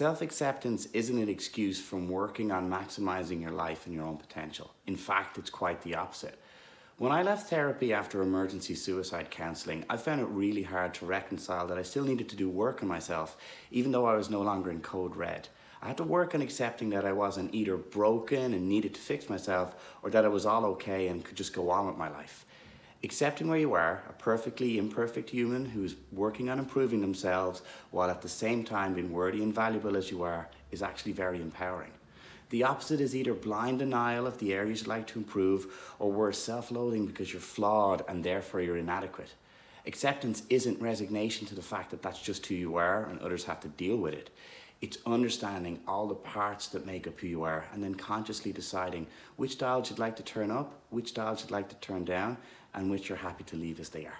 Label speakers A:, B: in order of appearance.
A: Self acceptance isn't an excuse from working on maximizing your life and your own potential. In fact, it's quite the opposite. When I left therapy after emergency suicide counselling, I found it really hard to reconcile that I still needed to do work on myself, even though I was no longer in code red. I had to work on accepting that I wasn't either broken and needed to fix myself, or that I was all okay and could just go on with my life. Accepting where you are, a perfectly imperfect human who's working on improving themselves while at the same time being worthy and valuable as you are, is actually very empowering. The opposite is either blind denial of the areas you'd like to improve, or worse, self loathing because you're flawed and therefore you're inadequate. Acceptance isn't resignation to the fact that that's just who you are and others have to deal with it. It's understanding all the parts that make up who you are and then consciously deciding which dials you'd like to turn up, which dials you'd like to turn down, and which you're happy to leave as they are.